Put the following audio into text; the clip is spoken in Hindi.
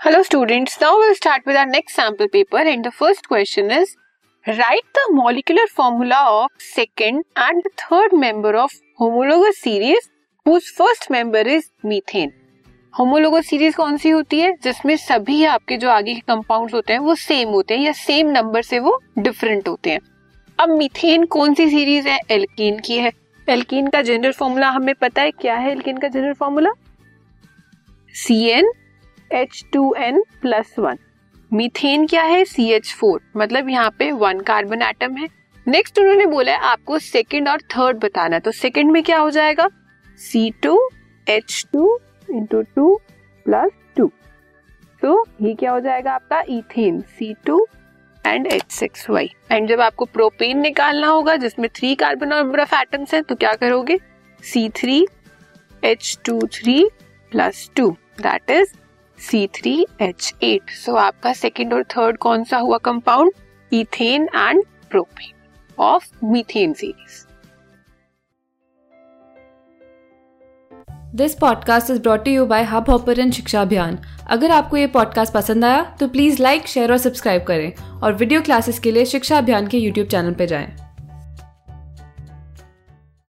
Hello students now will start with our next sample paper and the first question is write the molecular formula of second and third member of homologous series whose first member is methane homologous series कौन सी होती है? जिसमें सभी आपके जो आगे के कंपाउंड्स होते हैं, वो सेम होते हैं, या सेम नंबर से वो डिफरेंट होते हैं. अब मीथेन कौन सी सीरीज़ है? एल्कीन की है. एल्कीन का जनरल फार्मूला हमें पता है क्या है? एल्कीन का general formula C N H two N plus one methane क्या है? सी एच फोर मतलब यहाँ पे वन कार्बन एटम है। नेक्स्ट उन्होंने बोला है, आपको सेकेंड और थर्ड बताना है। तो सेकेंड में क्या हो जाएगा? C two H two into two plus two तो ये क्या हो जाएगा आपका? Ethane C two and H six why and जब आपको प्रोपेन निकालना होगा, जिसमें three carbon number of atoms हैं तो क्या करोगे? C three H two three plus two that is C three H eight so आपका सेकेंड और थर्ड कौन सा हुआ compound ethane and propane of methane series this podcast is brought you by Hubhopper Shiksha Abhiyan अगर आपको ये पॉडकास्ट पसंद आया तो प्लीज़ लाइक शेयर और सब्सक्राइब करें और वीडियो क्लासेस के लिए शिक्षा अभियान के यूट्यूब चैनल पर जाएँ।